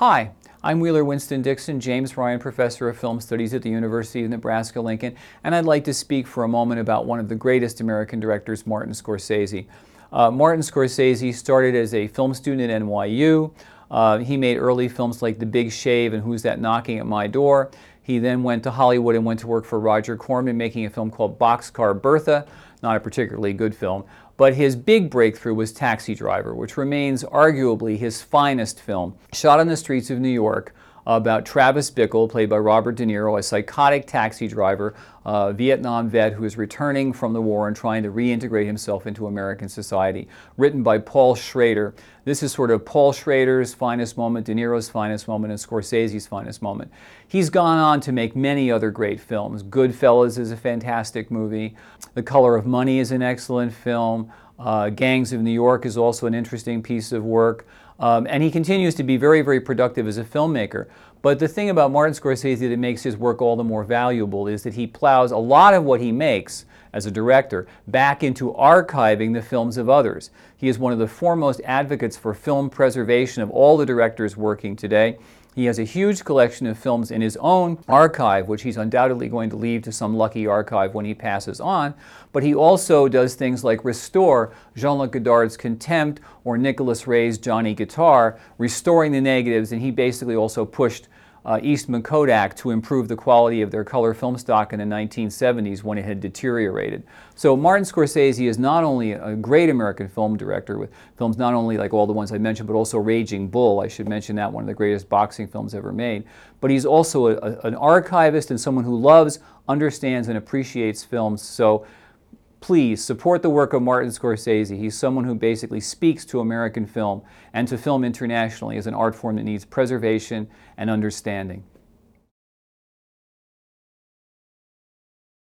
Hi, I'm Wheeler Winston Dixon, James Ryan Professor of Film Studies at the University of Nebraska-Lincoln, and I'd like to speak for a moment about one of the greatest American directors, Martin Scorsese. Uh, Martin Scorsese started as a film student at NYU. Uh, he made early films like The Big Shave and Who's That Knocking at My Door. He then went to Hollywood and went to work for Roger Corman, making a film called Boxcar Bertha, not a particularly good film. But his big breakthrough was Taxi Driver, which remains arguably his finest film. Shot on the streets of New York, about Travis Bickle, played by Robert De Niro, a psychotic taxi driver, a Vietnam vet who is returning from the war and trying to reintegrate himself into American society. Written by Paul Schrader. This is sort of Paul Schrader's finest moment, De Niro's finest moment, and Scorsese's finest moment. He's gone on to make many other great films. Goodfellas is a fantastic movie. The Color of Money is an excellent film. Uh, Gangs of New York is also an interesting piece of work. Um, and he continues to be very, very productive as a filmmaker. But the thing about Martin Scorsese that makes his work all the more valuable is that he plows a lot of what he makes as a director back into archiving the films of others. He is one of the foremost advocates for film preservation of all the directors working today. He has a huge collection of films in his own archive, which he's undoubtedly going to leave to some lucky archive when he passes on. But he also does things like restore Jean-Luc Godard's Contempt or Nicholas Ray's Johnny Guitar, restoring the negatives, and he basically also pushed uh, Eastman Kodak to improve the quality of their color film stock in the 1970s when it had deteriorated. So Martin Scorsese is not only a great American film director with films not only like all the ones I mentioned, but also Raging Bull. I should mention that, one of the greatest boxing films ever made. But he's also a, a, an archivist and someone who loves, understands, and appreciates films. So please support the work of Martin Scorsese. He's someone who basically speaks to American film and to film internationally as an art form that needs preservation and understanding.